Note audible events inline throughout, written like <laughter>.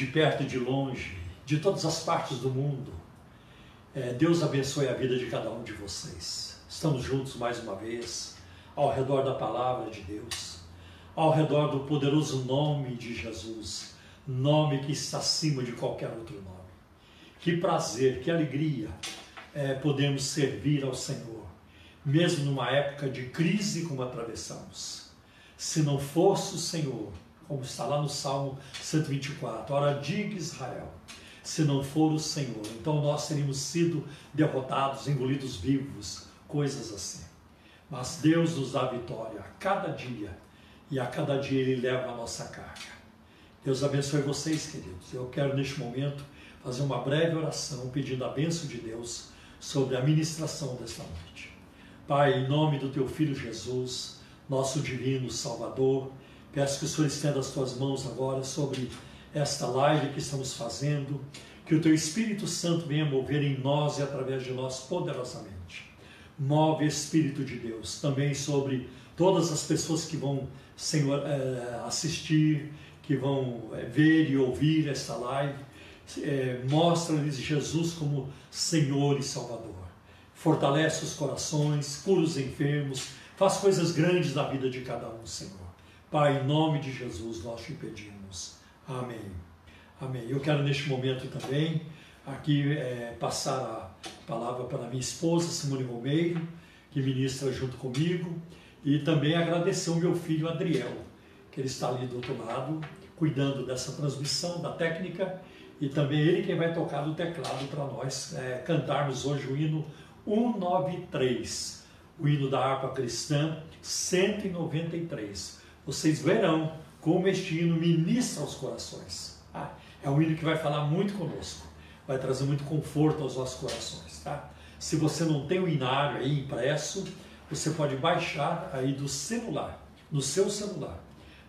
de perto e de longe, de todas as partes do mundo. É, Deus abençoe a vida de cada um de vocês. Estamos juntos mais uma vez, ao redor da palavra de Deus, ao redor do poderoso nome de Jesus, nome que está acima de qualquer outro nome. Que prazer, que alegria é, podemos servir ao Senhor, mesmo numa época de crise como atravessamos. Se não fosse o Senhor, como está lá no Salmo 124, ora diga Israel, se não for o Senhor, então nós teríamos sido derrotados, engolidos vivos, coisas assim. Mas Deus nos dá vitória a cada dia, e a cada dia Ele leva a nossa carga. Deus abençoe vocês, queridos. Eu quero neste momento fazer uma breve oração pedindo a bênção de Deus sobre a ministração desta noite. Pai, em nome do teu filho Jesus, nosso divino Salvador, peço que o Senhor estenda as tuas mãos agora sobre esta live que estamos fazendo, que o teu Espírito Santo venha mover em nós e através de nós poderosamente. Move Espírito de Deus também sobre todas as pessoas que vão, Senhor, eh, assistir, que vão eh, ver e ouvir esta live é, mostra-lhes Jesus como Senhor e Salvador. Fortalece os corações, cura os enfermos, faz coisas grandes na vida de cada um, Senhor. Pai, em nome de Jesus nós te pedimos. Amém. Amém. Eu quero neste momento também aqui é, passar a palavra para minha esposa, Simone Romeiro, que ministra junto comigo, e também agradecer o meu filho Adriel, que ele está ali do outro lado, cuidando dessa transmissão, da técnica e também ele quem vai tocar no teclado para nós é, cantarmos hoje o hino 193, o hino da harpa cristã 193. Vocês verão como este hino ministra aos corações. Tá? É um hino que vai falar muito conosco, vai trazer muito conforto aos nossos corações. Tá? Se você não tem o inário aí impresso, você pode baixar aí do celular, no seu celular,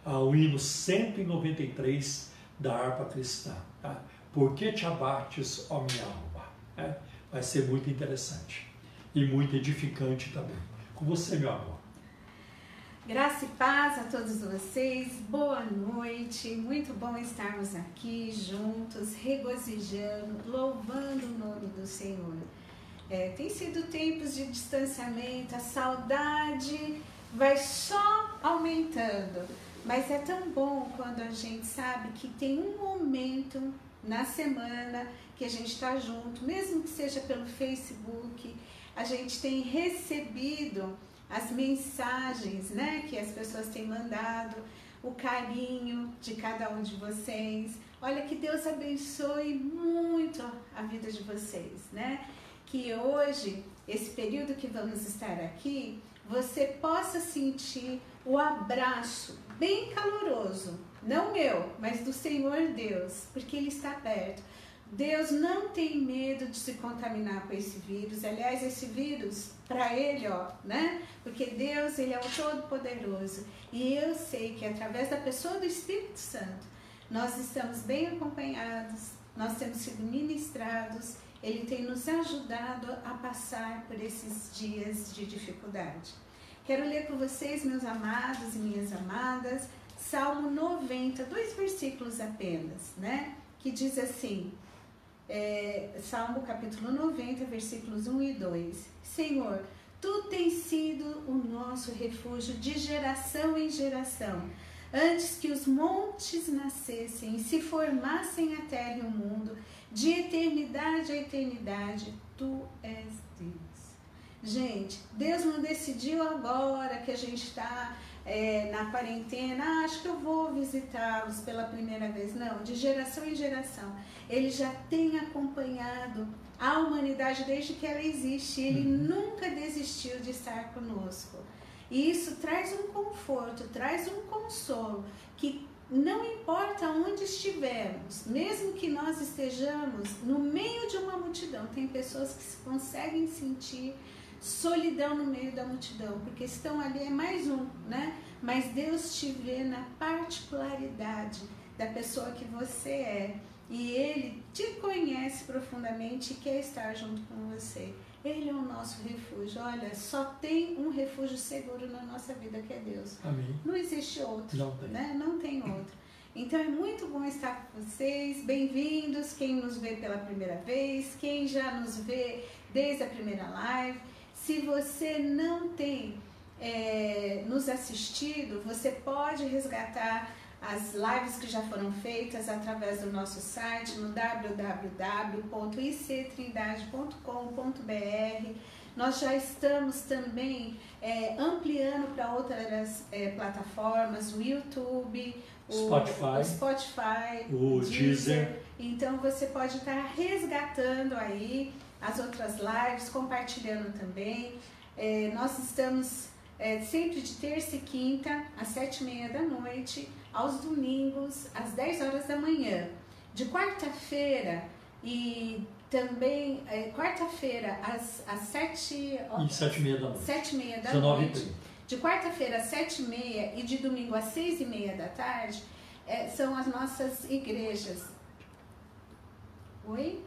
ah, o hino 193 da harpa cristã. Tá? Por que te abates, ó minha alma? É, vai ser muito interessante e muito edificante também. Com você, meu amor. Graça e paz a todos vocês, boa noite, muito bom estarmos aqui juntos, regozijando, louvando o nome do Senhor. É, tem sido tempos de distanciamento, a saudade vai só aumentando, mas é tão bom quando a gente sabe que tem um momento na semana que a gente está junto, mesmo que seja pelo Facebook, a gente tem recebido as mensagens, né, que as pessoas têm mandado, o carinho de cada um de vocês. Olha que Deus abençoe muito a vida de vocês, né? Que hoje, esse período que vamos estar aqui, você possa sentir o abraço bem caloroso não meu, mas do Senhor Deus, porque Ele está perto. Deus não tem medo de se contaminar com esse vírus. Aliás, esse vírus, para ele, ó, né? Porque Deus, ele é o Todo-Poderoso. E eu sei que através da pessoa do Espírito Santo, nós estamos bem acompanhados, nós temos sido ministrados, ele tem nos ajudado a passar por esses dias de dificuldade. Quero ler com vocês, meus amados e minhas amadas, Salmo 90, dois versículos apenas, né? Que diz assim, é, Salmo capítulo 90, versículos 1 e 2. Senhor, Tu tens sido o nosso refúgio de geração em geração. Antes que os montes nascessem e se formassem a terra e o mundo, de eternidade a eternidade, Tu és Deus. Gente, Deus não decidiu agora que a gente está é, na quarentena, ah, acho que eu vou visitá-los pela primeira vez. Não, de geração em geração. Ele já tem acompanhado a humanidade desde que ela existe. Ele uhum. nunca desistiu de estar conosco. E isso traz um conforto, traz um consolo que não importa onde estivermos, mesmo que nós estejamos no meio de uma multidão, tem pessoas que conseguem sentir solidão no meio da multidão, porque estão ali, é mais um, né? Mas Deus te vê na particularidade da pessoa que você é. E Ele te conhece profundamente e quer estar junto com você. Ele é o nosso refúgio. Olha, só tem um refúgio seguro na nossa vida que é Deus. Amém. Não existe outro. Não tem. Né? Não tem outro. Então é muito bom estar com vocês. Bem-vindos, quem nos vê pela primeira vez, quem já nos vê desde a primeira live. Se você não tem é, nos assistido, você pode resgatar as lives que já foram feitas através do nosso site no www.ictrindade.com.br. Nós já estamos também é, ampliando para outras é, plataformas, o YouTube, o Spotify, o, Spotify, o Deezer. Então você pode estar resgatando aí as outras lives, compartilhando também. É, nós estamos é, sempre de terça e quinta, às sete e meia da noite, aos domingos, às 10 horas da manhã. De quarta-feira e também, é, quarta-feira, às, às 7 e sete e meia da noite. Sete e meia da noite. De quarta-feira às sete e meia e de domingo às seis e meia da tarde é, são as nossas igrejas. Oi?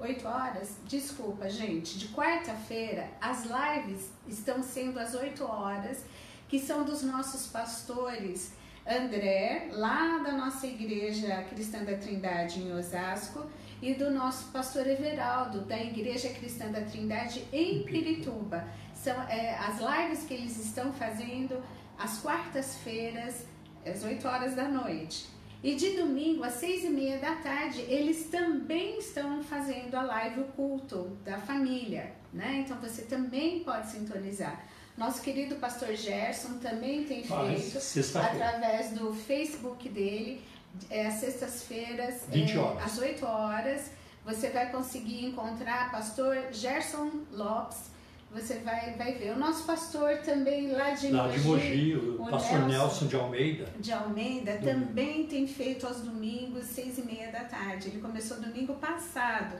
Oito horas? Desculpa, gente. De quarta-feira, as lives estão sendo às oito horas, que são dos nossos pastores André, lá da nossa igreja Cristã da Trindade em Osasco, e do nosso pastor Everaldo, da Igreja Cristã da Trindade em Pirituba. São é, as lives que eles estão fazendo às quartas-feiras, às 8 horas da noite. E de domingo, às seis e meia da tarde, eles também estão fazendo a live o culto da família, né? Então você também pode sintonizar. Nosso querido pastor Gerson também tem feito através do Facebook dele é, às sextas-feiras, é, às 8 horas, você vai conseguir encontrar pastor Gerson Lopes. Você vai, vai ver. O nosso pastor também lá de lá Mogi, de Mogi o, o pastor Nelson, Nelson, de Almeida. De Almeida também tem feito aos domingos, seis e meia da tarde. Ele começou domingo passado.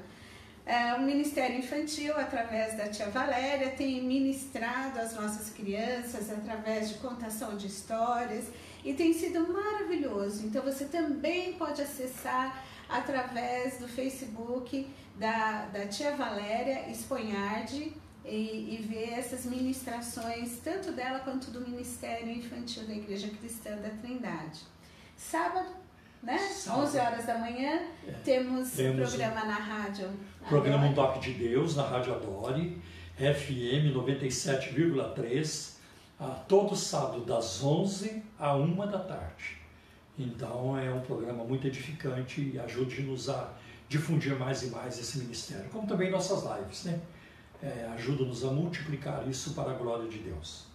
É, o Ministério Infantil, através da tia Valéria, tem ministrado as nossas crianças através de contação de histórias e tem sido maravilhoso. Então você também pode acessar através do Facebook da, da tia Valéria Esponhardi e, e ver essas ministrações, tanto dela quanto do Ministério Infantil da Igreja Cristã da Trindade. Sábado, né? Sábado. 11 horas da manhã, é. temos, temos programa um, na rádio. Programa Um Toque de Deus na Rádio Adore, FM 97,3 a todo sábado das 11 a 1 da tarde. Então é um programa muito edificante e ajude-nos a difundir mais e mais esse ministério, como também nossas lives, né? É, ajuda-nos a multiplicar isso para a glória de Deus.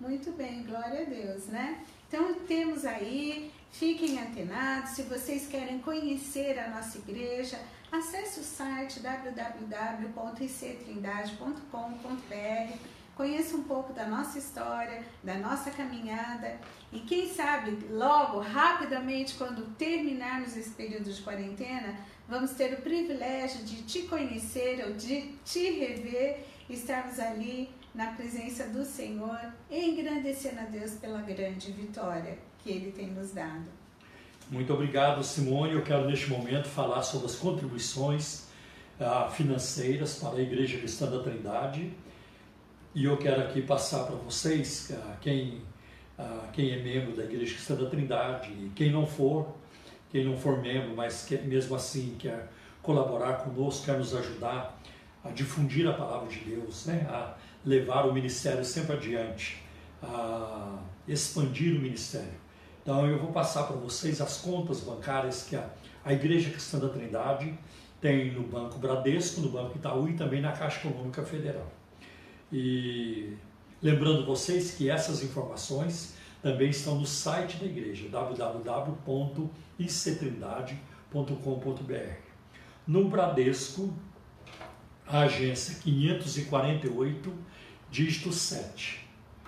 Muito bem, glória a Deus, né? Então temos aí, fiquem antenados, se vocês querem conhecer a nossa igreja, acesse o site www.ictrindade.com.br conheça um pouco da nossa história, da nossa caminhada e quem sabe logo, rapidamente, quando terminarmos esse período de quarentena, vamos ter o privilégio de te conhecer ou de te rever, estarmos ali na presença do Senhor, engrandecendo a Deus pela grande vitória que Ele tem nos dado. Muito obrigado, Simone. Eu quero neste momento falar sobre as contribuições uh, financeiras para a Igreja Cristã da Trindade. E eu quero aqui passar para vocês, uh, quem, uh, quem é membro da Igreja Cristã da Trindade e quem não for, quem não for membro, mas mesmo assim quer colaborar conosco, quer nos ajudar a difundir a palavra de Deus, né? a levar o ministério sempre adiante, a expandir o ministério. Então eu vou passar para vocês as contas bancárias que a, a Igreja Cristã da Trindade tem no Banco Bradesco, no Banco Itaú e também na Caixa Econômica Federal. E lembrando vocês que essas informações também estão no site da igreja, www.ictrindade.com.br. No Bradesco, agência 548, dígito 7.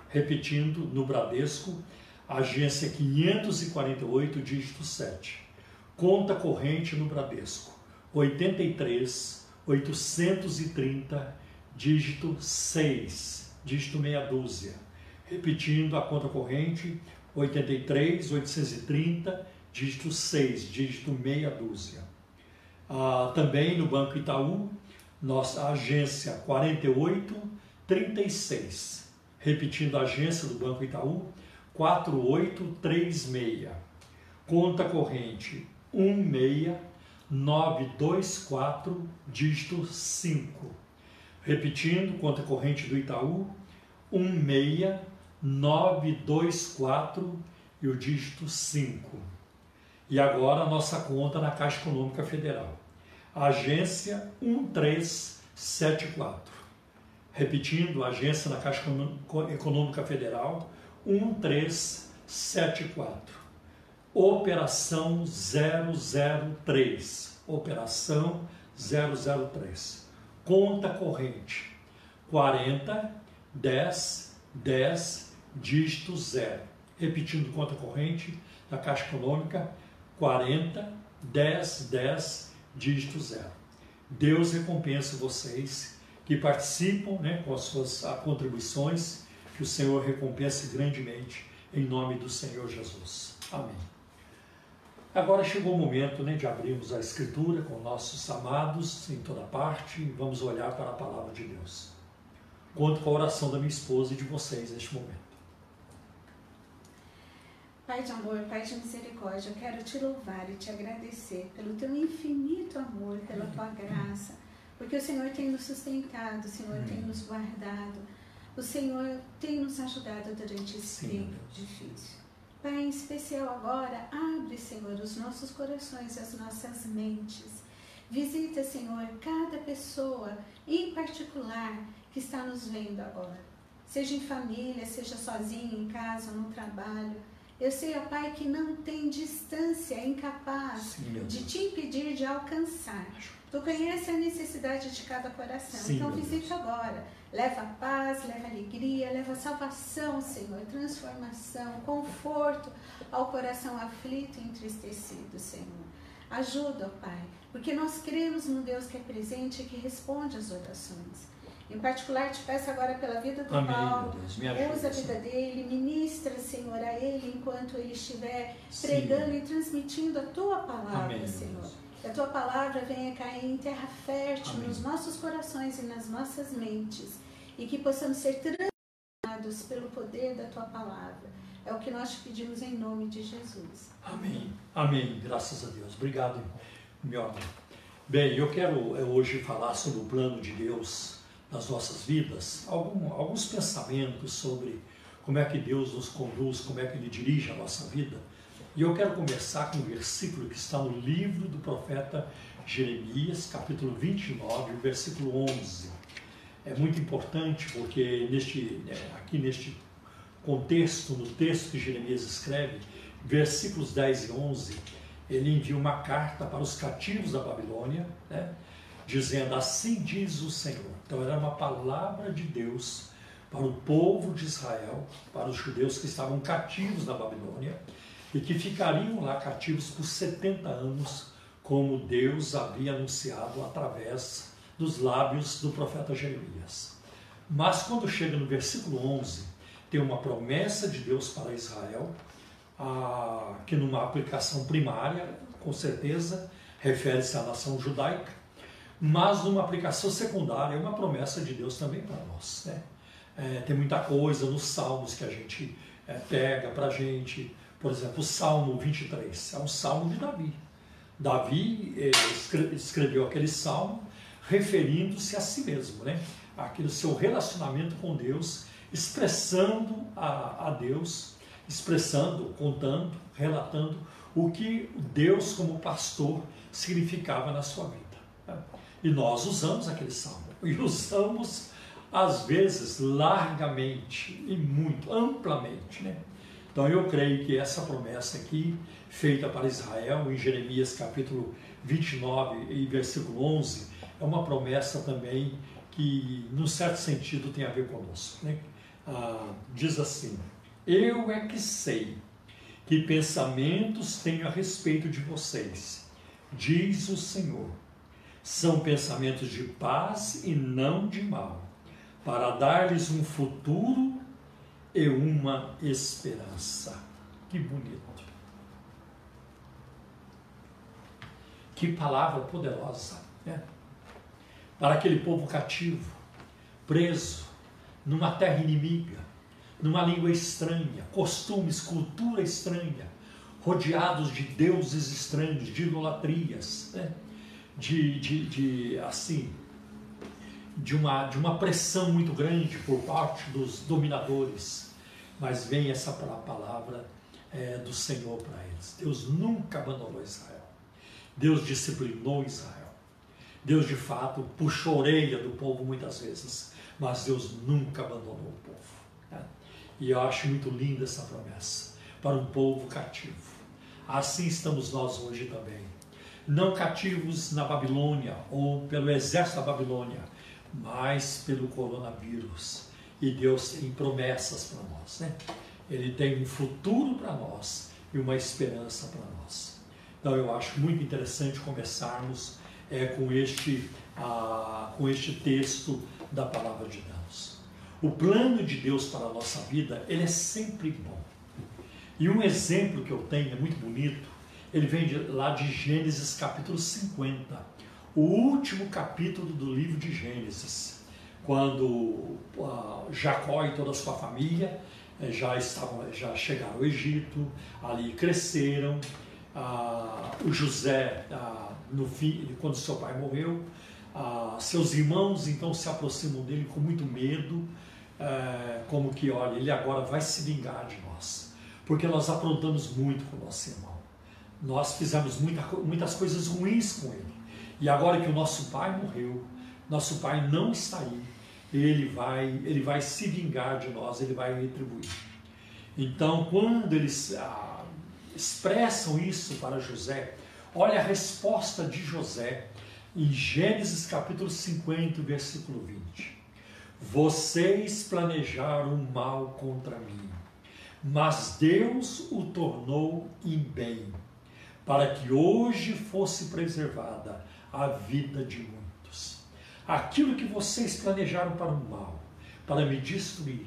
Repetindo, no Bradesco, agência 548, dígito 7. Conta corrente no Bradesco, 83 830 dígito 6, dígito meia dúzia. Repetindo a conta corrente, 83, 830, dígito 6, dígito meia dúzia. Ah, também no Banco Itaú, nossa agência 4836. Repetindo a agência do Banco Itaú, 4836. conta corrente 16924, dígito 5. Repetindo, conta corrente do Itaú 16924 e o dígito 5. E agora a nossa conta na Caixa Econômica Federal. Agência 1374. Repetindo, agência na Caixa Econômica Federal 1374. Operação 003. Operação 003. Conta corrente 40 10 10 dígito 0. Repetindo, conta corrente da Caixa Econômica 40 10 10 dígito 0. Deus recompensa vocês que participam né, com as suas contribuições, que o Senhor recompense grandemente em nome do Senhor Jesus. Amém. Agora chegou o momento né, de abrirmos a Escritura com nossos amados em toda parte e vamos olhar para a palavra de Deus. Conto com a oração da minha esposa e de vocês neste momento. Pai de amor, Pai de misericórdia, eu quero te louvar e te agradecer pelo teu infinito amor, pela tua graça, porque o Senhor tem nos sustentado, o Senhor tem nos guardado, o Senhor tem nos ajudado durante esse Sim, tempo difícil. Pai, em especial agora, abre, Senhor, os nossos corações e as nossas mentes. Visita, Senhor, cada pessoa, em particular, que está nos vendo agora. Seja em família, seja sozinho, em casa, no trabalho. Eu sei, ó Pai, que não tem distância incapaz Sim, de te impedir de alcançar. Tu conhece a necessidade de cada coração. Sim, então visita agora Leva paz, leva alegria, leva salvação, Senhor, transformação, conforto ao coração aflito e entristecido, Senhor. Ajuda, Pai, porque nós cremos no Deus que é presente e que responde às orações. Em particular, te peço agora pela vida do Amém, Paulo, usa a vida dele, ministra, Senhor, a ele enquanto ele estiver Sim. pregando e transmitindo a tua palavra, Amém, Senhor. Deus. Que a tua palavra venha cair em terra fértil Amém. nos nossos corações e nas nossas mentes e que possamos ser transformados pelo poder da tua palavra. É o que nós te pedimos em nome de Jesus. Amém. Amém. Graças a Deus. Obrigado, meu amor. Bem, eu quero eh, hoje falar sobre o plano de Deus nas nossas vidas, algum, alguns pensamentos sobre como é que Deus nos conduz, como é que Ele dirige a nossa vida. E eu quero começar com um versículo que está no livro do profeta Jeremias, capítulo 29, versículo 11. É muito importante porque neste, é, aqui neste contexto, no texto que Jeremias escreve, versículos 10 e 11, ele envia uma carta para os cativos da Babilônia, né, dizendo: Assim diz o Senhor. Então, era uma palavra de Deus para o povo de Israel, para os judeus que estavam cativos na Babilônia e que ficariam lá cativos por 70 anos, como Deus havia anunciado através dos lábios do profeta Jeremias. Mas quando chega no versículo 11, tem uma promessa de Deus para Israel, que numa aplicação primária, com certeza, refere-se à nação judaica, mas numa aplicação secundária, é uma promessa de Deus também para nós. Né? É, tem muita coisa nos salmos que a gente é, pega para a gente, por exemplo, o Salmo 23 é um salmo de Davi. Davi eh, escreveu aquele salmo referindo-se a si mesmo, né? aquele seu relacionamento com Deus, expressando a, a Deus, expressando, contando, relatando o que Deus como pastor significava na sua vida. Né? E nós usamos aquele salmo, e <laughs> usamos às vezes largamente e muito, amplamente. Né? Então eu creio que essa promessa aqui, feita para Israel, em Jeremias capítulo 29 e versículo 11, é uma promessa também que, num certo sentido, tem a ver conosco. Né? Ah, diz assim: Eu é que sei que pensamentos tenho a respeito de vocês, diz o Senhor. São pensamentos de paz e não de mal, para dar-lhes um futuro e uma esperança. Que bonito. Que palavra poderosa. Né? Para aquele povo cativo, preso numa terra inimiga, numa língua estranha, costumes, cultura estranha, rodeados de deuses estranhos, de idolatrias, né? de, de, de, assim, de uma, de uma pressão muito grande por parte dos dominadores. Mas vem essa palavra é, do Senhor para eles. Deus nunca abandonou Israel. Deus disciplinou Israel. Deus de fato puxou a orelha do povo muitas vezes, mas Deus nunca abandonou o povo. Né? E eu acho muito linda essa promessa para um povo cativo. Assim estamos nós hoje também. Não cativos na Babilônia ou pelo exército da Babilônia, mas pelo coronavírus. E Deus tem promessas para nós, né? Ele tem um futuro para nós e uma esperança para nós. Então eu acho muito interessante começarmos é, com, este, com este texto da palavra de Deus. O plano de Deus para a nossa vida, ele é sempre bom. E um exemplo que eu tenho, é muito bonito, ele vem de, lá de Gênesis capítulo 50, o último capítulo do livro de Gênesis, quando Jacó e toda a sua família uh, já estavam, já chegaram ao Egito, ali cresceram, uh, o José, no fim, quando seu pai morreu, seus irmãos então se aproximam dele com muito medo, eh, como que, olha, ele agora vai se vingar de nós porque nós aprontamos muito com o nosso irmão. Nós fizemos muita, muitas coisas ruins com ele. E agora que o nosso pai morreu, nosso pai não está aí, ele vai, ele vai se vingar de nós, ele vai retribuir. Então, quando eles ah, expressam isso para José, olha a resposta de José em Gênesis capítulo 50, versículo 20. Vocês planejaram mal contra mim mas Deus o tornou em bem, para que hoje fosse preservada a vida de muitos. Aquilo que vocês planejaram para o mal, para me destruir,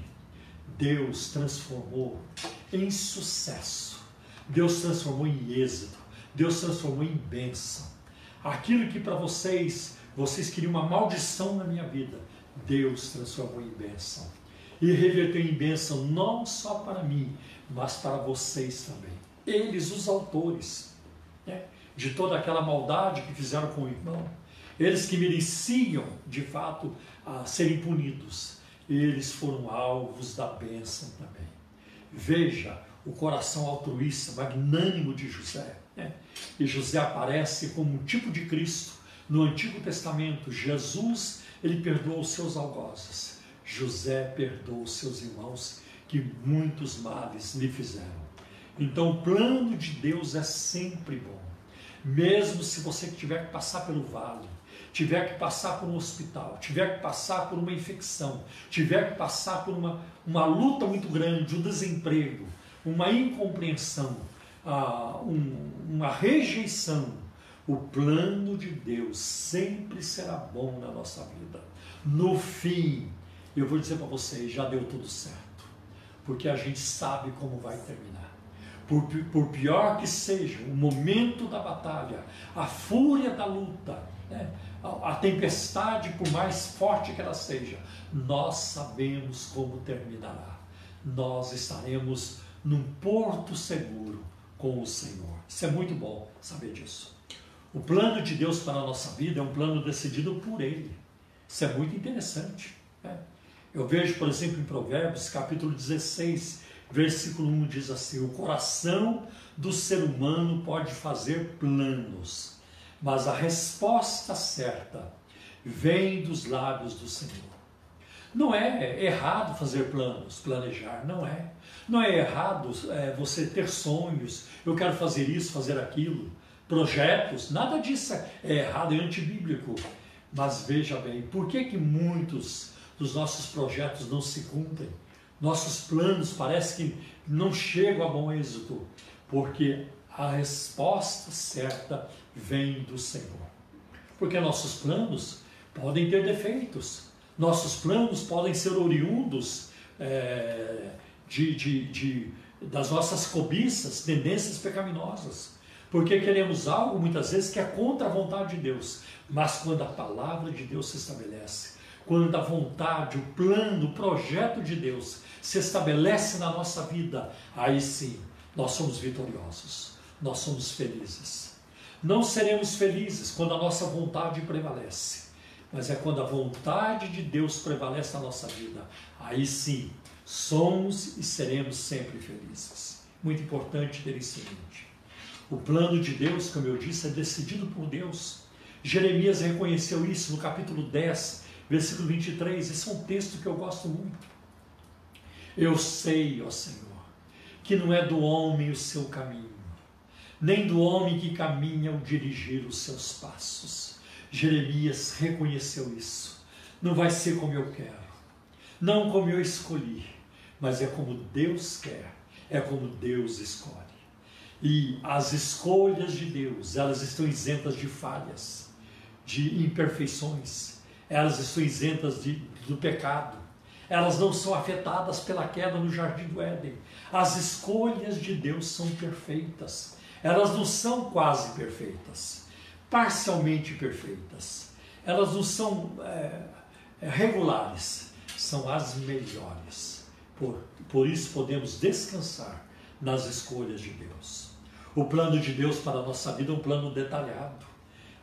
Deus transformou em sucesso. Deus transformou em êxito. Deus transformou em bênção. Aquilo que para vocês, vocês queriam uma maldição na minha vida, Deus transformou em bênção e reverteu em bênção não só para mim, mas para vocês também. Eles, os autores né, de toda aquela maldade que fizeram com o irmão, eles que mereciam de fato a serem punidos, eles foram alvos da bênção também. Veja o coração altruísta, magnânimo de José. Né? E José aparece como um tipo de Cristo. No Antigo Testamento, Jesus ele perdoou os seus algozes José perdoou seus irmãos que muitos males lhe fizeram. Então, o plano de Deus é sempre bom. Mesmo se você tiver que passar pelo vale, tiver que passar por um hospital, tiver que passar por uma infecção, tiver que passar por uma, uma luta muito grande, um desemprego, uma incompreensão, uh, um, uma rejeição, o plano de Deus sempre será bom na nossa vida. No fim, eu vou dizer para vocês, já deu tudo certo. Porque a gente sabe como vai terminar. Por, por pior que seja o momento da batalha, a fúria da luta, né? A, tempestade, por mais forte que ela seja, nós sabemos como terminará. Nós estaremos num porto seguro com o Senhor. Isso é muito bom saber disso. O plano de Deus para a nossa vida é um plano decidido por Ele. Isso é muito interessante. Né? Eu vejo, por exemplo, em Provérbios, capítulo 16, versículo 1 diz assim: O coração do ser humano pode fazer planos, mas a resposta certa vem dos lábios do Senhor. Não é errado fazer planos, planejar, não é. Não é errado é, você ter sonhos, eu quero fazer isso, fazer aquilo, projetos, nada disso é errado, é antibíblico. Mas veja bem, por que que muitos dos nossos projetos não se cumprem, nossos planos parece que não chegam a bom êxito, porque a resposta certa vem do Senhor. Porque nossos planos podem ter defeitos, nossos planos podem ser oriundos é, de, de, de, das nossas cobiças, tendências pecaminosas. Porque queremos algo muitas vezes que é contra a vontade de Deus. Mas quando a palavra de Deus se estabelece, quando a vontade, o plano, o projeto de Deus se estabelece na nossa vida, aí sim nós somos vitoriosos. Nós somos felizes. Não seremos felizes quando a nossa vontade prevalece, mas é quando a vontade de Deus prevalece na nossa vida. Aí sim, somos e seremos sempre felizes. Muito importante ter isso em mente. O plano de Deus, como eu disse, é decidido por Deus. Jeremias reconheceu isso no capítulo 10, versículo 23. Esse é um texto que eu gosto muito. Eu sei, ó Senhor, que não é do homem o seu caminho, nem do homem que caminha o dirigir os seus passos. Jeremias reconheceu isso. Não vai ser como eu quero, não como eu escolhi, mas é como Deus quer, é como Deus escolhe. E as escolhas de Deus, elas estão isentas de falhas, de imperfeições, elas estão isentas de, do pecado, elas não são afetadas pela queda no jardim do Éden. As escolhas de Deus são perfeitas, elas não são quase perfeitas, parcialmente perfeitas, elas não são é, é regulares, são as melhores. Por, por isso podemos descansar nas escolhas de Deus. O plano de Deus para a nossa vida é um plano detalhado.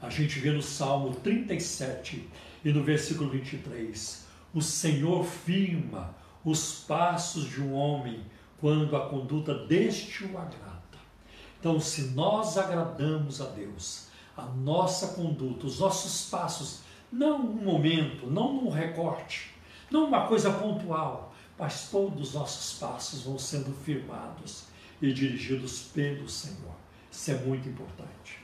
A gente vê no Salmo 37 e no versículo 23: O Senhor firma os passos de um homem quando a conduta deste o agrada. Então, se nós agradamos a Deus, a nossa conduta, os nossos passos, não um momento, não um recorte, não uma coisa pontual, mas todos os nossos passos vão sendo firmados e dirigidos pelo Senhor. Isso é muito importante.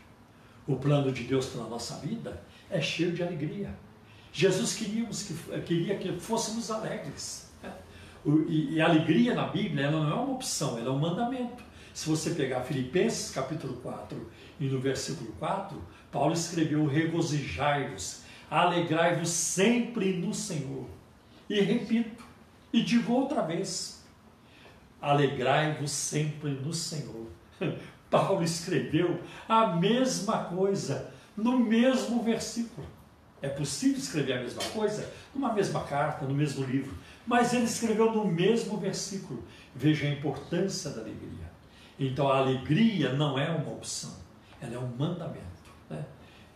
O plano de Deus para a nossa vida é cheio de alegria. Jesus queríamos que, queria que fôssemos alegres. Né? E, e a alegria na Bíblia ela não é uma opção, ela é um mandamento. Se você pegar Filipenses capítulo 4 e no versículo 4, Paulo escreveu: Regozijai-vos, alegrai-vos sempre no Senhor. E repito, e digo outra vez: alegrai-vos sempre no Senhor. <laughs> Paulo escreveu a mesma coisa no mesmo versículo. É possível escrever a mesma coisa numa mesma carta, no mesmo livro, mas ele escreveu no mesmo versículo. Veja a importância da alegria. Então a alegria não é uma opção, ela é um mandamento. Né?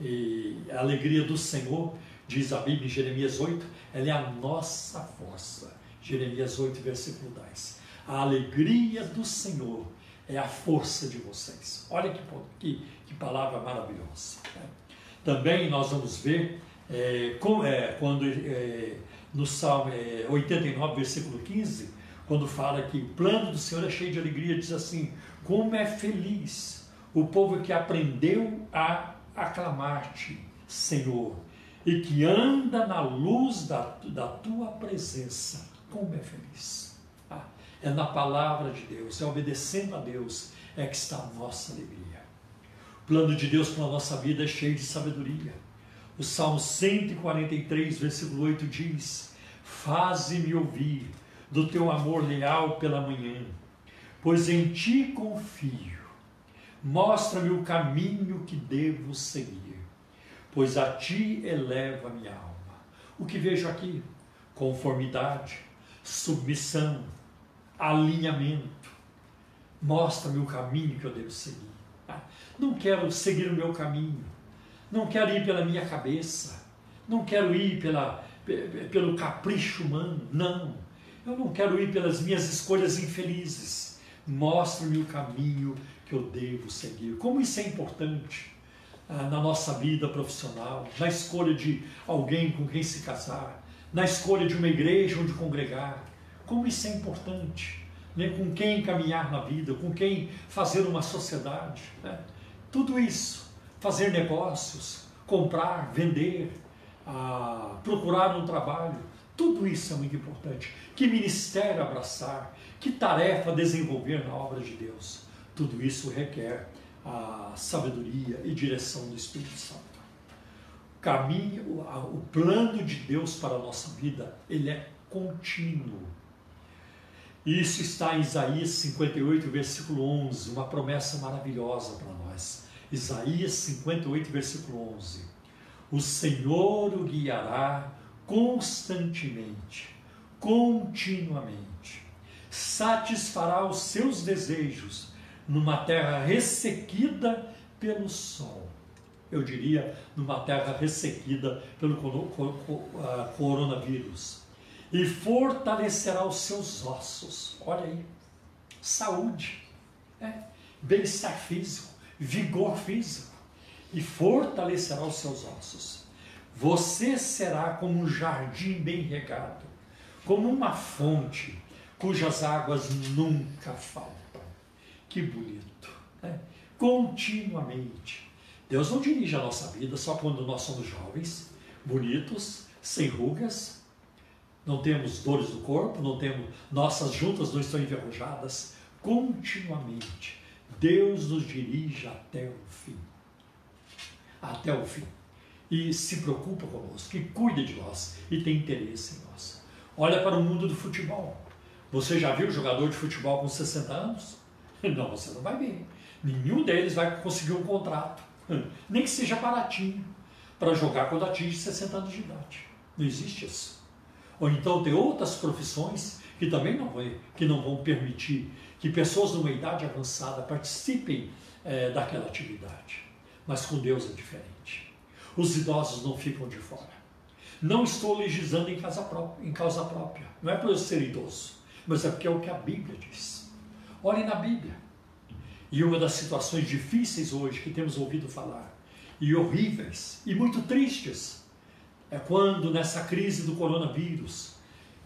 E a alegria do Senhor, diz a Bíblia em Jeremias 8, ela é a nossa força. Jeremias 8, versículo 10. A alegria do Senhor é a força de vocês. Olha que, que, que palavra maravilhosa. Né? Também nós vamos ver é, com, é, quando é, no Salmo 89, é, versículo 15, quando fala que o plano do Senhor é cheio de alegria, diz assim: Como é feliz o povo que aprendeu a aclamar-te, Senhor, e que anda na luz da, da tua presença. Como é feliz. Ah, é na palavra de Deus, é obedecendo a Deus, é que está a nossa alegria. O plano de Deus para a nossa vida é cheio de sabedoria. O Salmo 143, versículo 8 diz: Faze-me ouvir do teu amor leal pela manhã, pois em ti confio. Mostra-me o caminho que devo seguir, pois a ti eleva minha alma. O que vejo aqui? Conformidade, submissão, alinhamento. Mostra-me o caminho que eu devo seguir. Ah, não quero seguir o meu caminho, não quero ir pela minha cabeça, não quero ir pela, pelo capricho humano, não. Eu não quero ir pelas minhas escolhas infelizes. Mostre-me o caminho que eu devo seguir. Como isso é importante ah, na nossa vida profissional, na escolha de alguém com quem se casar, na escolha de uma igreja onde congregar. Como isso é importante. Né? Com quem caminhar na vida, com quem fazer uma sociedade. Né? Tudo isso, fazer negócios, comprar, vender, ah, procurar um trabalho, tudo isso é muito importante. Que ministério abraçar, que tarefa desenvolver na obra de Deus. Tudo isso requer a sabedoria e direção do Espírito Santo. O caminho, o plano de Deus para a nossa vida, ele é contínuo. Isso está em Isaías 58, versículo 11, uma promessa maravilhosa para nós. Isaías 58, versículo 11. O Senhor o guiará constantemente, continuamente, satisfará os seus desejos, numa terra ressequida pelo sol. Eu diria numa terra ressequida pelo ah, coronavírus. E fortalecerá os seus ossos. Olha aí. Saúde, né? bem-estar físico, vigor físico. E fortalecerá os seus ossos. Você será como um jardim bem regado, como uma fonte cujas águas nunca faltam. Que bonito, né? Continuamente. Deus não dirige a nossa vida só quando nós somos jovens, bonitos, sem rugas, não temos dores do corpo, não temos nossas juntas não estão enferrujadas. Continuamente, Deus nos dirige até o fim. Até o fim. E se preocupa conosco, que cuida de nós e tem interesse em nós. Olha para o mundo do futebol. Você já viu jogador de futebol com 60 anos? <laughs> Não, você não vai ver. Nenhum deles vai conseguir um contrato, <laughs> nem que seja baratinho, para jogar quando atinge 60 anos de idade. Não existe isso. Ou então tem outras profissões que também não, vai, que não vão permitir que pessoas numa idade avançada participem é, daquela atividade. Mas com Deus é diferente. Os idosos não ficam de fora. Não estou legislando em, casa própria, em causa própria. Não é por eu ser idoso, mas é porque é o que a Bíblia diz. Olhe na Bíblia. E uma das situações difíceis hoje que temos ouvido falar, e horríveis, e muito tristes, é quando nessa crise do coronavírus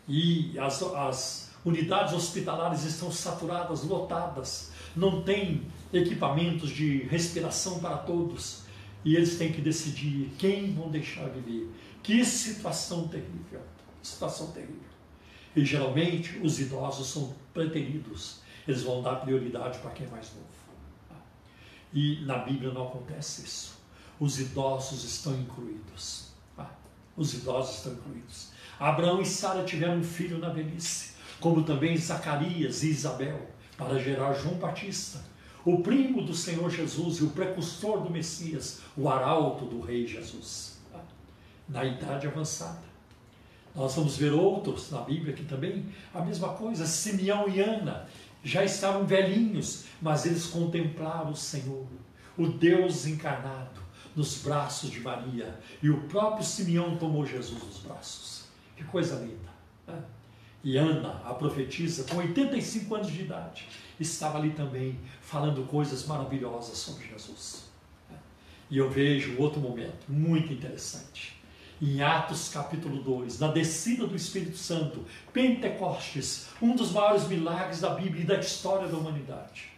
e as, as unidades hospitalares estão saturadas, lotadas, não tem equipamentos de respiração para todos e eles têm que decidir quem vão deixar viver. Que situação terrível, situação terrível. E geralmente os idosos são preteridos, eles vão dar prioridade para quem é mais novo. E na Bíblia não acontece isso. Os idosos estão incluídos. Os idosos estão incluídos. Abraão e Sara tiveram um filho na velhice, como também Zacarias e Isabel, para gerar João Batista, o primo do Senhor Jesus e o precursor do Messias, o arauto do Rei Jesus, na idade avançada. Nós vamos ver outros na Bíblia que também a mesma coisa. Simeão e Ana já estavam velhinhos, mas eles contemplaram o Senhor, o Deus encarnado, nos braços de Maria. E o próprio Simeão tomou Jesus nos braços. Que coisa linda. Né? E Ana, a profetisa, com 85 anos de idade, estava ali também falando coisas maravilhosas sobre Jesus. Né? E eu vejo outro momento muito interessante em Atos capítulo 2, na descida do Espírito Santo, Pentecostes, um dos maiores milagres da Bíblia e da história da humanidade.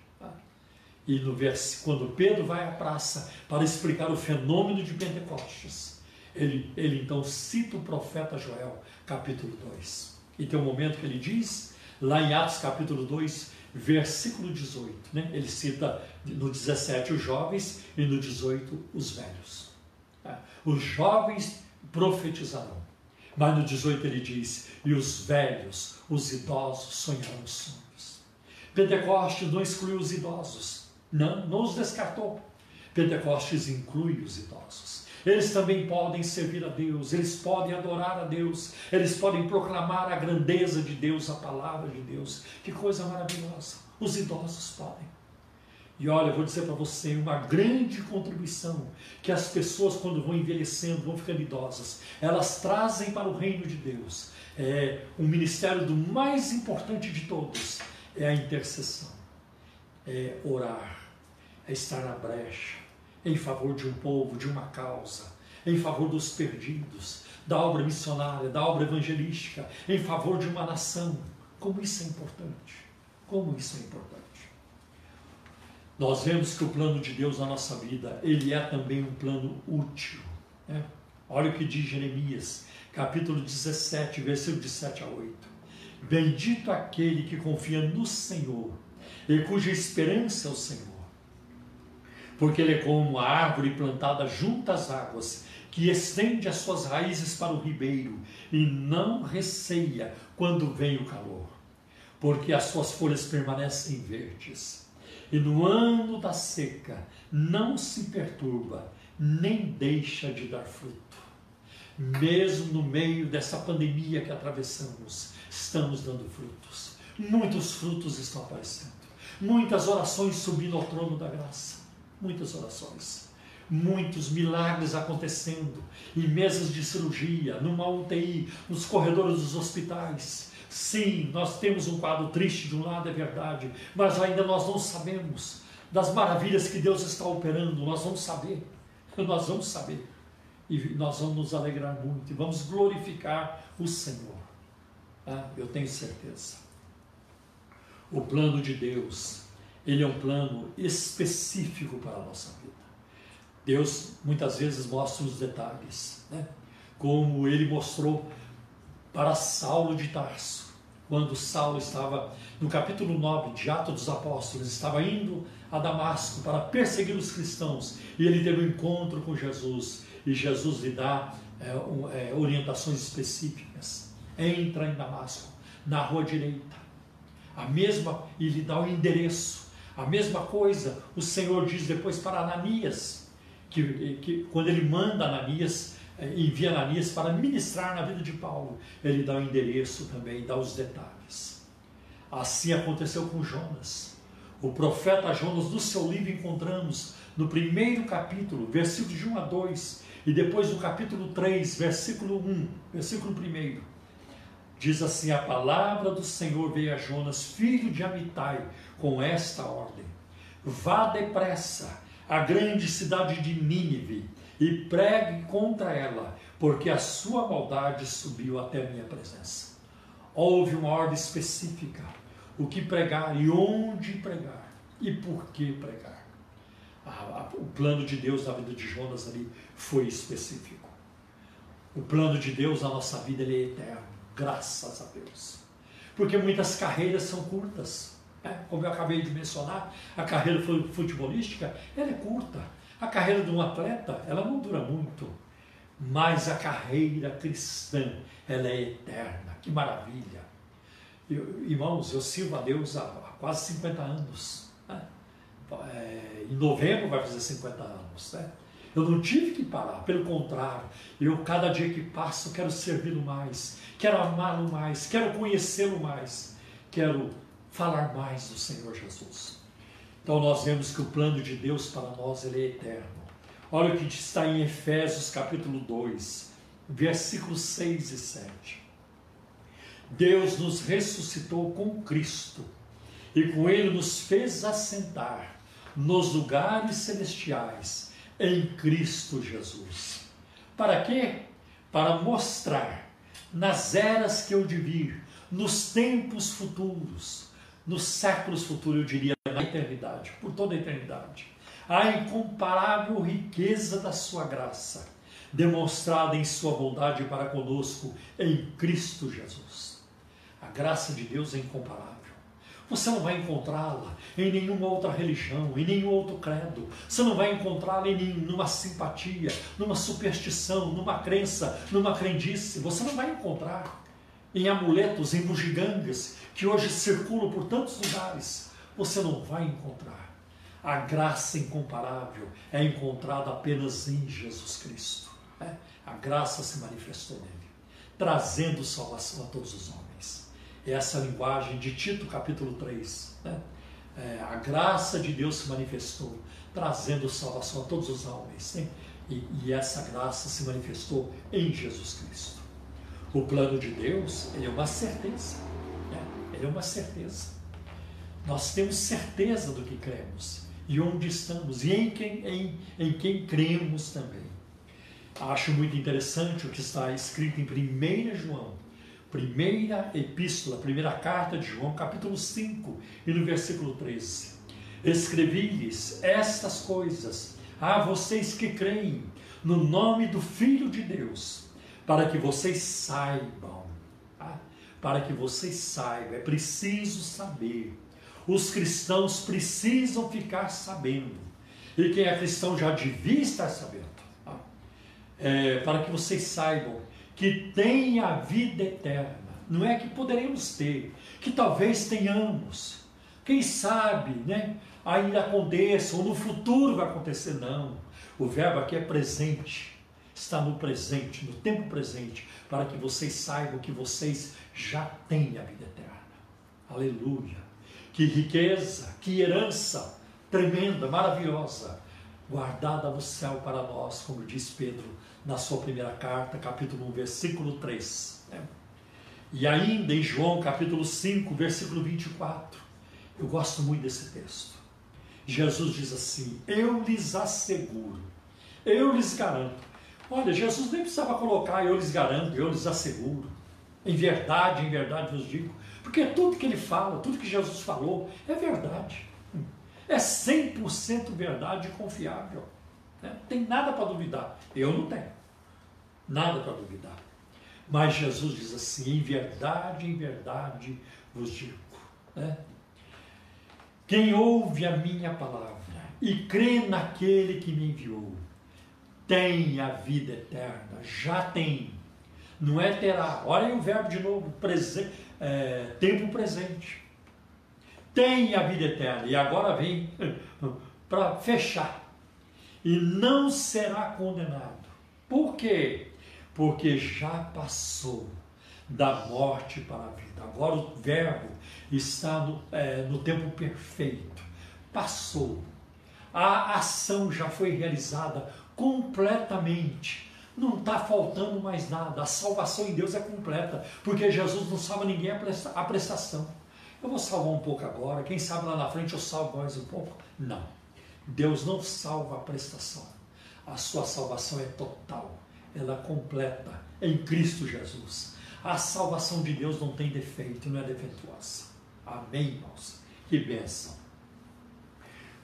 E no verso, quando Pedro vai à praça para explicar o fenômeno de Pentecostes, ele, ele então cita o profeta Joel, capítulo 2. E tem um momento que ele diz, lá em Atos capítulo 2, versículo 18, né? ele cita no 17 os jovens e no 18 os velhos. Os jovens profetizarão. Mas no 18 ele diz: E os velhos, os idosos sonharão sonhos. Pentecostes não excluiu os idosos, não, não os descartou. Pentecostes inclui os idosos. Eles também podem servir a Deus, eles podem adorar a Deus, eles podem proclamar a grandeza de Deus, a palavra de Deus. Que coisa maravilhosa! Os idosos podem. E olha, eu vou dizer para você uma grande contribuição que as pessoas, quando vão envelhecendo, vão ficando idosas, elas trazem para o reino de Deus. É um ministério do mais importante de todos é a intercessão, é orar, é estar na brecha em favor de um povo, de uma causa, em favor dos perdidos, da obra missionária, da obra evangelística, em favor de uma nação. Como isso é importante! Como isso é importante! Nós vemos que o plano de Deus na nossa vida, ele é também um plano útil. Né? Olha o que diz Jeremias, capítulo 17, versículo de 7 a 8. Bendito aquele que confia no Senhor e cuja esperança é o Senhor. Porque ele é como uma árvore plantada junto às águas, que estende as suas raízes para o ribeiro e não receia quando vem o calor, porque as suas folhas permanecem verdes e no ano da seca não se perturba, nem deixa de dar fruto. Mesmo no meio dessa pandemia que atravessamos, estamos dando frutos. Muitos frutos estão aparecendo. muitas orações subindo ao trono da graça, muitas orações, muitos milagres acontecendo em mesas de cirurgia, numa UTI, nos corredores dos hospitais. Sim, nós temos um quadro triste de um lado, é verdade, mas ainda nós não sabemos das maravilhas que Deus está operando, nós vamos saber, <laughs> nós vamos saber, e nós vamos nos alegrar muito, e vamos glorificar o Senhor, ah, eu tenho certeza. O plano de Deus, ele é um plano específico para a nossa vida. Deus muitas vezes mostra os detalhes, né? como ele mostrou para Saulo de Tarso, quando Saulo estava no capítulo 9 de Atos dos Apóstolos, estava indo a Damasco para perseguir os cristãos e ele teve um encontro com Jesus e Jesus lhe dá é, um, é, orientações específicas. Entra em Damasco, na rua direita, a mesma e lhe dá o endereço. A mesma coisa o Senhor diz depois para Ananias, que, que quando ele manda Ananias, envia Ananias para ministrar na vida de Paulo, ele dá o endereço também, dá os detalhes. Assim aconteceu com Jonas. O profeta Jonas, no seu livro, encontramos no primeiro capítulo, versículos de 1 a 2, e depois no capítulo 3, versículo 1, versículo 1, diz assim: A palavra do Senhor veio a Jonas, filho de Amitai, com esta ordem: Vá depressa à grande cidade de Nínive e pregue contra ela, porque a sua maldade subiu até a minha presença. Houve uma ordem específica: o que pregar e onde pregar e por que pregar. o plano de Deus na vida de Jonas ali foi específico. O plano de Deus na nossa vida é eterno, graças a Deus. Porque muitas carreiras são curtas. Né? Como eu acabei de mencionar, a carreira futebolística ela é curta. A carreira de um atleta ela não dura muito. Mas a carreira cristã ela é eterna. Que maravilha! Eu, irmãos, eu sirvo a Deus há, há quase 50 anos. Né? É, em novembro vai fazer 50 anos. Né? Eu não tive que parar, pelo contrário, eu cada dia que passo quero servi-lo mais, quero amá-lo mais, quero conhecê-lo mais, quero falar mais do Senhor Jesus. Então nós vemos que o plano de Deus para nós ele é eterno. Olha o que está em Efésios capítulo 2, versículos 6 e 7. Deus nos ressuscitou com Cristo e com ele nos fez assentar nos lugares celestiais em Cristo Jesus. Para quê? Para mostrar nas eras que eu de vir, nos tempos futuros, nos séculos futuros, eu diria, na eternidade, por toda a eternidade, a incomparável riqueza da sua graça, demonstrada em sua bondade para conosco em Cristo Jesus. A graça de Deus é incomparável. Você não vai encontrá-la em nenhuma outra religião, em nenhum outro credo. Você não vai encontrá-la em nenhuma simpatia, numa superstição, numa crença, numa crendice. Você não vai encontrar em amuletos, em bugigangas que hoje circulam por tantos lugares. Você não vai encontrar. A graça incomparável é encontrada apenas em Jesus Cristo. Né? A graça se manifestou nele, trazendo salvação a todos os homens essa linguagem de Tito capítulo 3. Né? É, a graça de Deus se manifestou, trazendo salvação a todos os homens. Né? E, e, essa graça se manifestou em Jesus Cristo. O plano de Deus ele é uma certeza. Né? Ele é uma certeza. Nós temos certeza do que cremos e onde estamos e em quem, em, em quem cremos também. Acho muito interessante o que está escrito em 1 João Primeira epístola, primeira carta de João, capítulo 5, e no versículo 13. Escrevi-lhes estas coisas a vocês que creem no nome do Filho de Deus, para que vocês saibam, tá? para que vocês saibam, é preciso saber. Os cristãos precisam ficar sabendo, e quem é cristão já devia estar sabendo, tá? é, para que vocês saibam que tem a vida eterna. Não é que poderemos ter, que talvez tenhamos. Quem sabe, né? Ainda aconteça, ou no futuro vai acontecer, não. O verbo aqui é presente, está no presente, no tempo presente, para que vocês saibam que vocês já têm a vida eterna. Aleluia. Que riqueza, que herança tremenda, maravilhosa, guardada no céu para nós, como diz Pedro na sua primeira carta, capítulo 1, versículo 3. Né? E ainda em João, capítulo 5, versículo 24. Eu gosto muito desse texto. Jesus diz assim: Eu lhes asseguro, eu lhes garanto. Olha, Jesus nem precisava colocar eu lhes garanto, eu lhes asseguro. Em verdade, em verdade vos digo. Porque tudo que ele fala, tudo que Jesus falou, é verdade. É 100% verdade e confiável. Né? Não tem nada para duvidar. Eu não tenho. Nada para duvidar. Mas Jesus diz assim: em verdade, em verdade vos digo. Né? Quem ouve a minha palavra e crê naquele que me enviou, tem a vida eterna, já tem. Não é terá. Olha aí o verbo de novo, presen é, tempo presente. Tem a vida eterna. E agora vem <laughs> para fechar. E não será condenado. Por quê? Porque já passou da morte para a vida. Agora o verbo está no, é, no tempo perfeito. Passou. A ação já foi realizada completamente. Não está faltando mais nada. A salvação em Deus é completa, porque Jesus não salva ninguém a prestação. Eu vou salvar um pouco agora, quem sabe lá na frente eu salvo mais um pouco. Não. Deus não salva a prestação. A sua salvação é total, ela é completa em Cristo Jesus. A salvação de Deus não tem defeito, não é defeituosa. Amém, irmãos? Que bênção.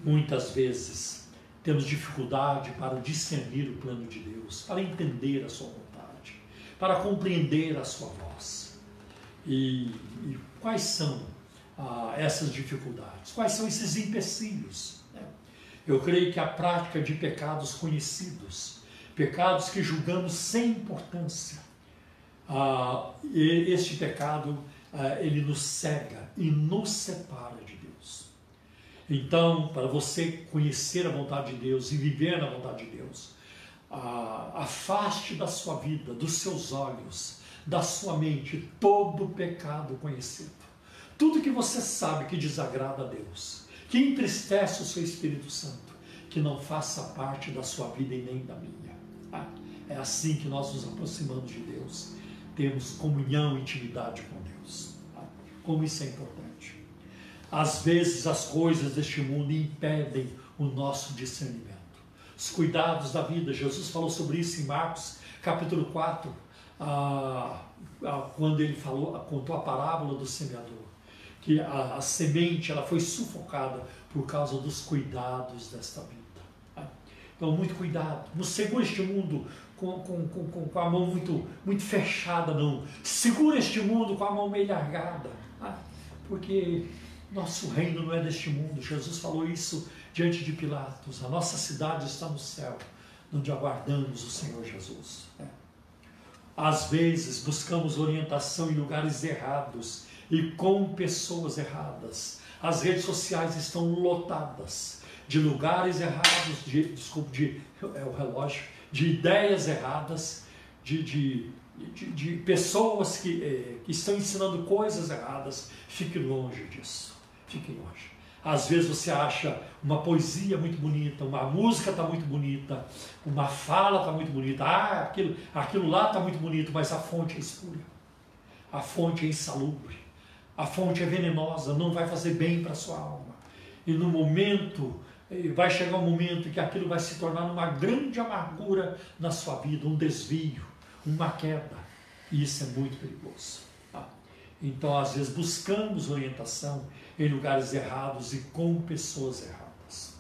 Muitas vezes temos dificuldade para discernir o plano de Deus, para entender a sua vontade, para compreender a sua voz. E, e quais são ah, essas dificuldades? Quais são esses empecilhos? Né? Eu creio que a prática de pecados conhecidos, pecados que julgamos sem importância, ah, este pecado ah, ele nos cega e nos separa de. Então, para você conhecer a vontade de Deus e viver na vontade de Deus, ah, afaste da sua vida, dos seus olhos, da sua mente todo pecado conhecido. Tudo que você sabe que desagrada a Deus, que entristece o seu Espírito Santo, que não faça parte da sua vida e nem da minha. Ah, é assim que nós nos aproximamos de Deus temos comunhão, intimidade com Deus. Tá? Como isso é importante. Às vezes as coisas deste mundo impedem o nosso discernimento. Os cuidados da vida, Jesus falou sobre isso em Marcos capítulo 4, ah, ah, quando ele falou, contou a parábola do semeador, que a, a semente ela foi sufocada por causa dos cuidados desta vida. Tá? Então, muito cuidado. Não segura este mundo com, com, com, com a mão muito, muito fechada, não. Segura este mundo com a mão meio largada. Ah, porque nosso reino não é deste mundo. Jesus falou isso diante de Pilatos. A nossa cidade está no céu, onde aguardamos o Senhor Jesus. É. Às vezes buscamos orientação em lugares errados e com pessoas erradas. As redes sociais estão lotadas de lugares errados, de, desculpe, de, é o relógio, de ideias erradas, de, de, de, de pessoas que, eh, que estão ensinando coisas erradas. Fique longe disso. Fique longe. Às vezes você acha uma poesia muito bonita, uma música está muito bonita, uma fala está muito bonita, ah, aquilo, aquilo lá está muito bonito, mas a fonte é escura, a fonte é insalubre, a fonte é venenosa, não vai fazer bem para sua alma. E no momento vai chegar um momento que aquilo vai se tornar uma grande amargura na sua vida, um desvio, uma queda. E isso é muito perigoso. Então, às vezes, buscamos orientação em lugares errados e com pessoas erradas.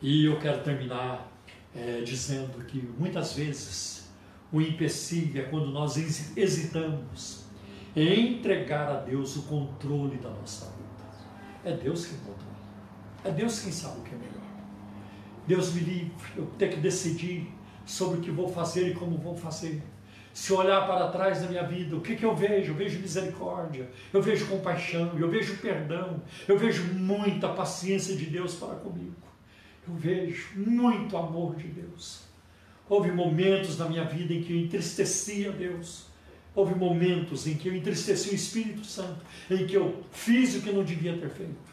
E eu quero terminar é, dizendo que muitas vezes o empecilho é quando nós hesitamos em entregar a Deus o controle da nossa vida. É Deus que controla. É Deus quem sabe o que é melhor. Deus me livre, eu ter que decidir sobre o que vou fazer e como vou fazer. Se olhar para trás da minha vida, o que, que eu vejo? Eu vejo misericórdia, eu vejo compaixão, eu vejo perdão, eu vejo muita paciência de Deus para comigo. Eu vejo muito amor de Deus. Houve momentos na minha vida em que eu entristecia Deus. Houve momentos em que eu entristeci o Espírito Santo, em que eu fiz o que não devia ter feito.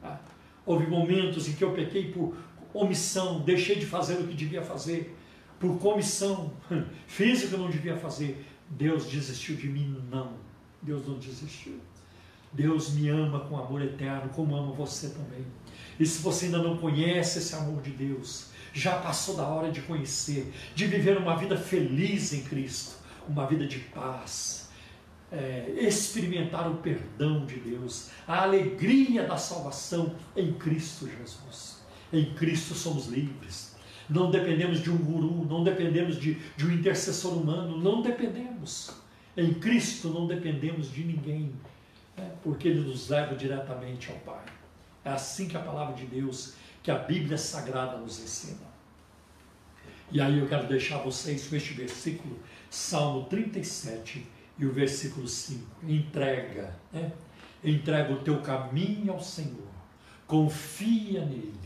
Tá? Houve momentos em que eu pequei por omissão, deixei de fazer o que devia fazer, por comissão, <laughs> o que não devia fazer. Deus desistiu de mim? Não. Deus não desistiu. Deus me ama com amor eterno, como ama você também. E se você ainda não conhece esse amor de Deus, já passou da hora de conhecer, de viver uma vida feliz em Cristo, uma vida de paz, é, experimentar o perdão de Deus, a alegria da salvação em Cristo Jesus. Em Cristo somos livres. Não dependemos de um guru, não dependemos de, de um intercessor humano, não dependemos. Em Cristo não dependemos de ninguém, né, porque Ele nos leva diretamente ao Pai. É assim que a palavra de Deus, que a Bíblia Sagrada nos ensina. E aí eu quero deixar vocês com este versículo, Salmo 37 e o versículo 5. Entrega, né? entrega o teu caminho ao Senhor, confia nele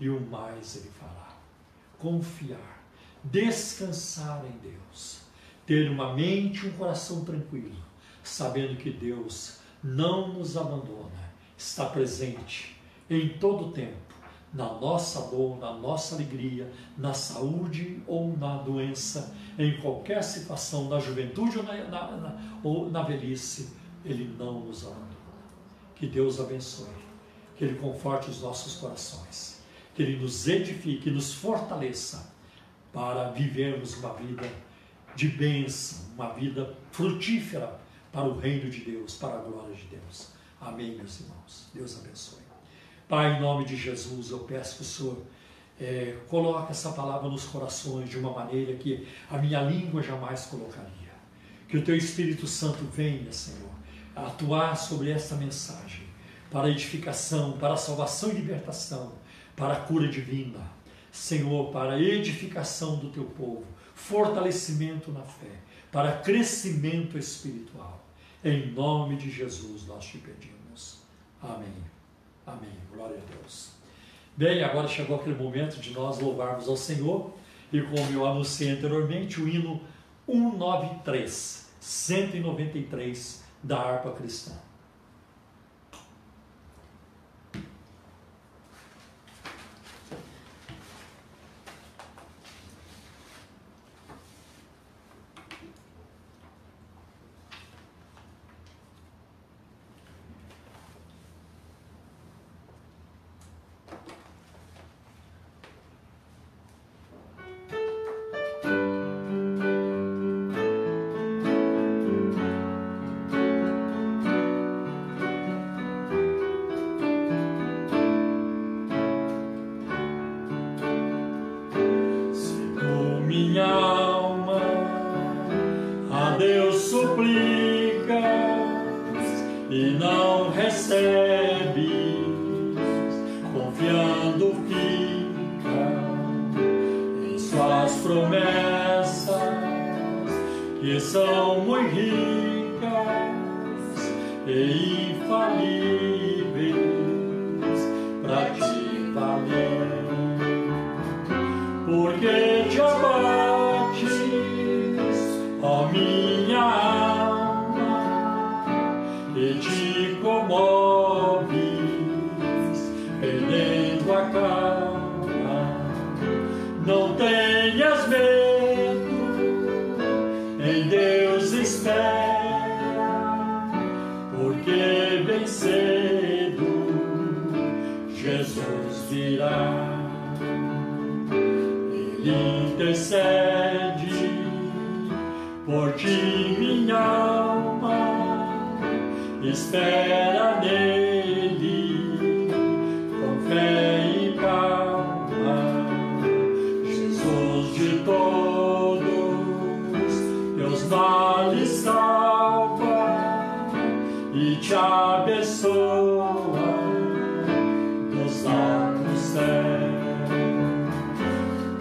e o mais ele fará. Confiar, descansar em Deus, ter uma mente e um coração tranquilo, sabendo que Deus não nos abandona, está presente em todo o tempo, na nossa dor, na nossa alegria, na saúde ou na doença, em qualquer situação, na juventude ou na, na, na, ou na velhice, Ele não nos abandona. Que Deus abençoe, que Ele conforte os nossos corações, que Ele nos edifique, nos fortaleça para vivermos uma vida de bênção, uma vida frutífera para o reino de Deus, para a glória de Deus. Amém, meus irmãos. Deus abençoe. Pai, em nome de Jesus, eu peço que o Senhor é, coloque essa palavra nos corações de uma maneira que a minha língua jamais colocaria. Que o Teu Espírito Santo venha, Senhor, atuar sobre esta mensagem para edificação, para salvação e libertação, para a cura divina. Senhor, para a edificação do Teu povo, fortalecimento na fé, para crescimento espiritual. Em nome de Jesus nós te pedimos. Amém. Amém. Glória a Deus. Bem, agora chegou aquele momento de nós louvarmos ao Senhor e como eu anunciei anteriormente, o hino 193, 193 da harpa cristã. recebes, confiando fica em suas promessas que são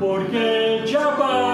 Deus espera.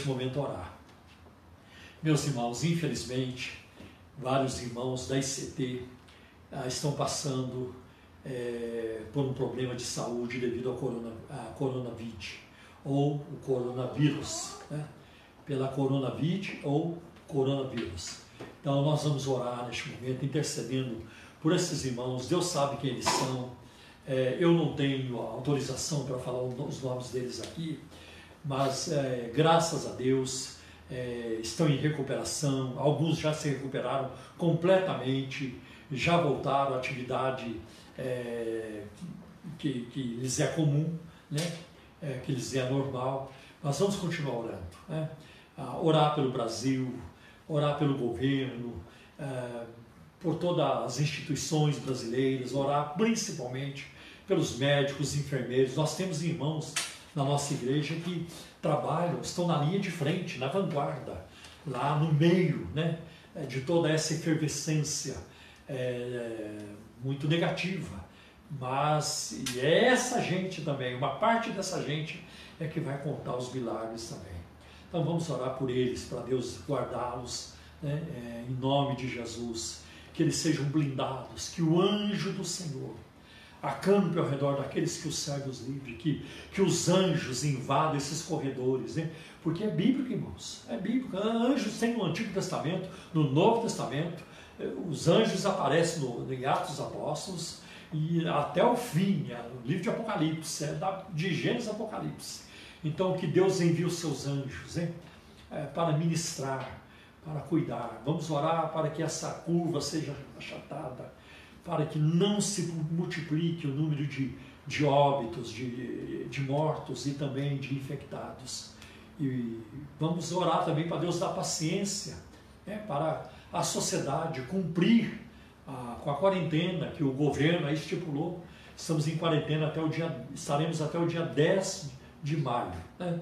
Neste momento orar. Meus irmãos, infelizmente, vários irmãos da ICT ah, estão passando eh, por um problema de saúde devido ao corona, à coronavírus ou o coronavírus, né? pela coronavírus ou coronavírus. Então nós vamos orar neste momento, intercedendo por esses irmãos. Deus sabe quem eles são. É, eu não tenho autorização para falar os nomes deles aqui, mas é, graças a Deus é, estão em recuperação. Alguns já se recuperaram completamente, já voltaram à atividade é, que, que lhes é comum, né? É, que lhes é normal. Nós vamos continuar orando. Né? Ah, orar pelo Brasil, orar pelo governo, eh, por todas as instituições brasileiras, orar principalmente pelos médicos, enfermeiros. Nós temos irmãos na nossa igreja que trabalham, estão na linha de frente, na vanguarda, lá no meio né, de toda essa efervescência é, muito negativa. Mas e é essa gente também, uma parte dessa gente é que vai contar os milagres também. Então vamos orar por eles, para Deus guardá-los né, é, em nome de Jesus, que eles sejam blindados, que o anjo do Senhor acampe ao redor daqueles que o servem os livre, que, que os anjos invadam esses corredores, né? porque é bíblico, irmãos, é bíblico. Anjos tem no Antigo Testamento, no Novo Testamento, eh, os anjos aparecem no, em Atos dos Apóstolos e até o fim, é no livro de Apocalipse, é da, de Gênesis Apocalipse. Então, que Deus envie os seus anjos hein, é, para ministrar, para cuidar. Vamos orar para que essa curva seja achatada, para que não se multiplique o número de, de óbitos, de, de mortos e também de infectados. E vamos orar também para Deus dar paciência né, para a sociedade cumprir a, com a quarentena que o governo estipulou. Estamos em quarentena até o dia, estaremos até o dia 10 de maio. Né?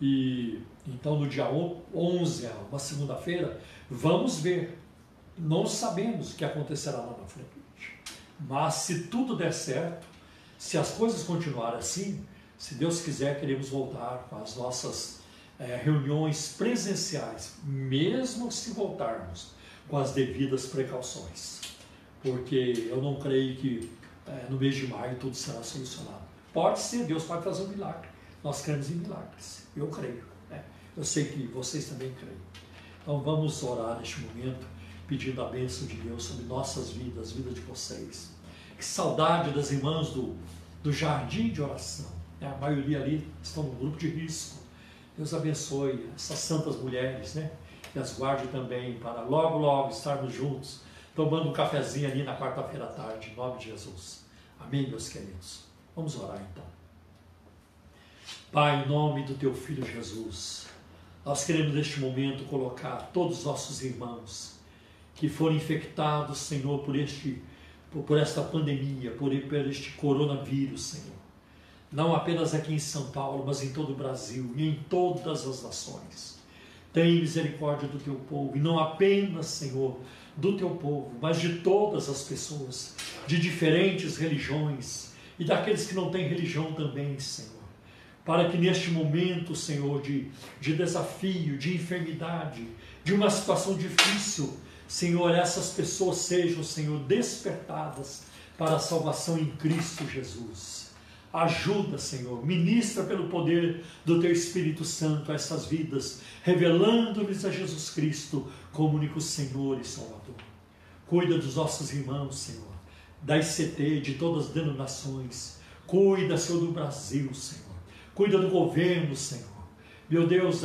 E então no dia 11, uma segunda-feira, vamos ver. Não sabemos o que acontecerá lá na frente. Mas se tudo der certo, se as coisas continuarem assim, se Deus quiser, queremos voltar com as nossas é, reuniões presenciais, mesmo se voltarmos com as devidas precauções. Porque eu não creio que é, no mês de maio tudo será solucionado. Pode ser, Deus pode fazer um milagre. Nós cremos em milagres. Eu creio. Né? Eu sei que vocês também creem. Então vamos orar neste momento, pedindo a bênção de Deus sobre nossas vidas, vida de vocês. Que saudade das irmãs do, do jardim de oração. Né? A maioria ali estão no grupo de risco. Deus abençoe essas santas mulheres, né? E as guarde também para logo, logo estarmos juntos, tomando um cafezinho ali na quarta-feira à tarde, em nome de Jesus. Amém, meus queridos. Vamos orar então. Pai, em nome do teu filho Jesus, nós queremos neste momento colocar todos os nossos irmãos que foram infectados, Senhor, por este por esta pandemia, por, este coronavírus, Senhor. Não apenas aqui em São Paulo, mas em todo o Brasil e em todas as nações. Tem misericórdia do teu povo, e não apenas, Senhor, do teu povo, mas de todas as pessoas, de diferentes religiões e daqueles que não têm religião também, Senhor para que neste momento, Senhor, de, de desafio, de enfermidade, de uma situação difícil, Senhor, essas pessoas sejam, Senhor, despertadas, para a salvação em Cristo Jesus. Ajuda, Senhor, ministra pelo poder do Teu Espírito Santo essas vidas, revelando-lhes a Jesus Cristo como único Senhor e Salvador. Cuida dos nossos irmãos, Senhor, da ICT, de todas as denominações. Cuida, Senhor, do Brasil, Senhor. Cuida do governo, Senhor. Meu Deus,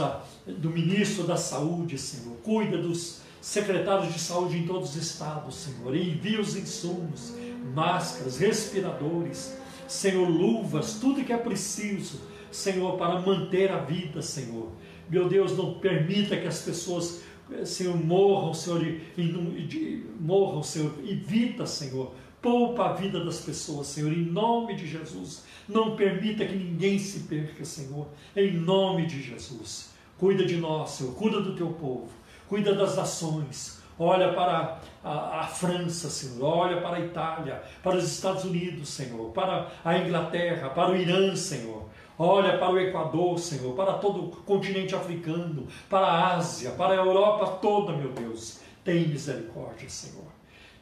do ministro da Saúde, Senhor. Cuida dos secretários de saúde em todos os estados, Senhor. Envia os insumos, máscaras, respiradores, Senhor, luvas, tudo que é preciso, Senhor, para manter a vida, Senhor. Meu Deus, não permita que as pessoas, Senhor, morram, Senhor, e, e, morram, Senhor. Evita, Senhor, poupa a vida das pessoas, Senhor, em nome de Jesus. Não permita que ninguém se perca, Senhor, em nome de Jesus. Cuida de nós, Senhor, cuida do teu povo, cuida das nações. Olha para a, a, França, Senhor, olha para a Itália, para os Estados Unidos, Senhor, para a Inglaterra, para o Irã, Senhor. Olha para o Equador, Senhor, para todo o continente africano, para a Ásia, para a Europa toda, meu Deus. Tem misericórdia, Senhor.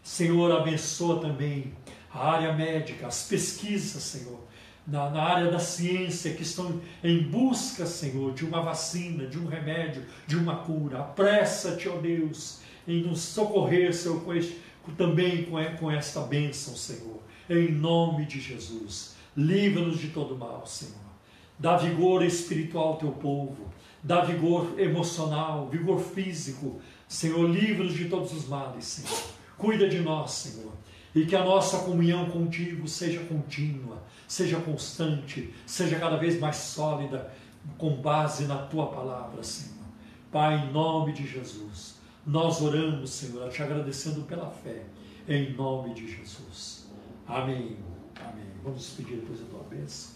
Senhor, abençoa também a área médica, as pesquisas, Senhor, na, na, área da ciência que estão em busca, Senhor, de uma vacina, de um remédio, de uma cura. Apressa-te, ó Deus, em nos socorrer, Senhor, com este, também com, com esta bênção, Senhor. Em nome de Jesus. Livra-nos de todo mal, Senhor. Dá vigor espiritual ao teu povo. Dá vigor emocional, vigor físico. Senhor, livra-nos de todos os males, Senhor. Cuida de nós, Senhor. E que a nossa comunhão contigo seja contínua, seja constante, seja cada vez mais sólida, com base na tua palavra, Senhor. Pai, em nome de Jesus, nós oramos, Senhor, te agradecendo pela fé, em nome de Jesus. Amém. Amém. Vamos pedir depois a tua bênção.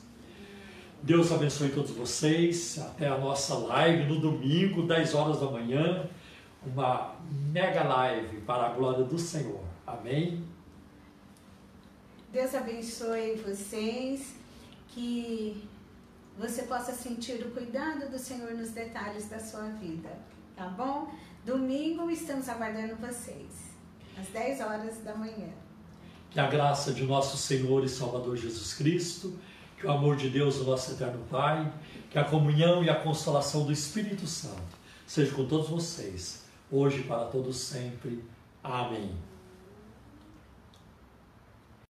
Deus abençoe todos vocês. Até a nossa live no domingo, 10 horas da manhã. Uma mega live para a glória do Senhor. Amém. Deus abençoe vocês, que você possa sentir o cuidado do Senhor nos detalhes da sua vida, tá bom? Domingo estamos aguardando vocês, às 10 horas da manhã. Que a graça de nosso Senhor e Salvador Jesus Cristo, que o amor de Deus, o nosso eterno Pai, que a comunhão e a consolação do Espírito Santo seja com todos vocês, hoje e para todos sempre. Amém.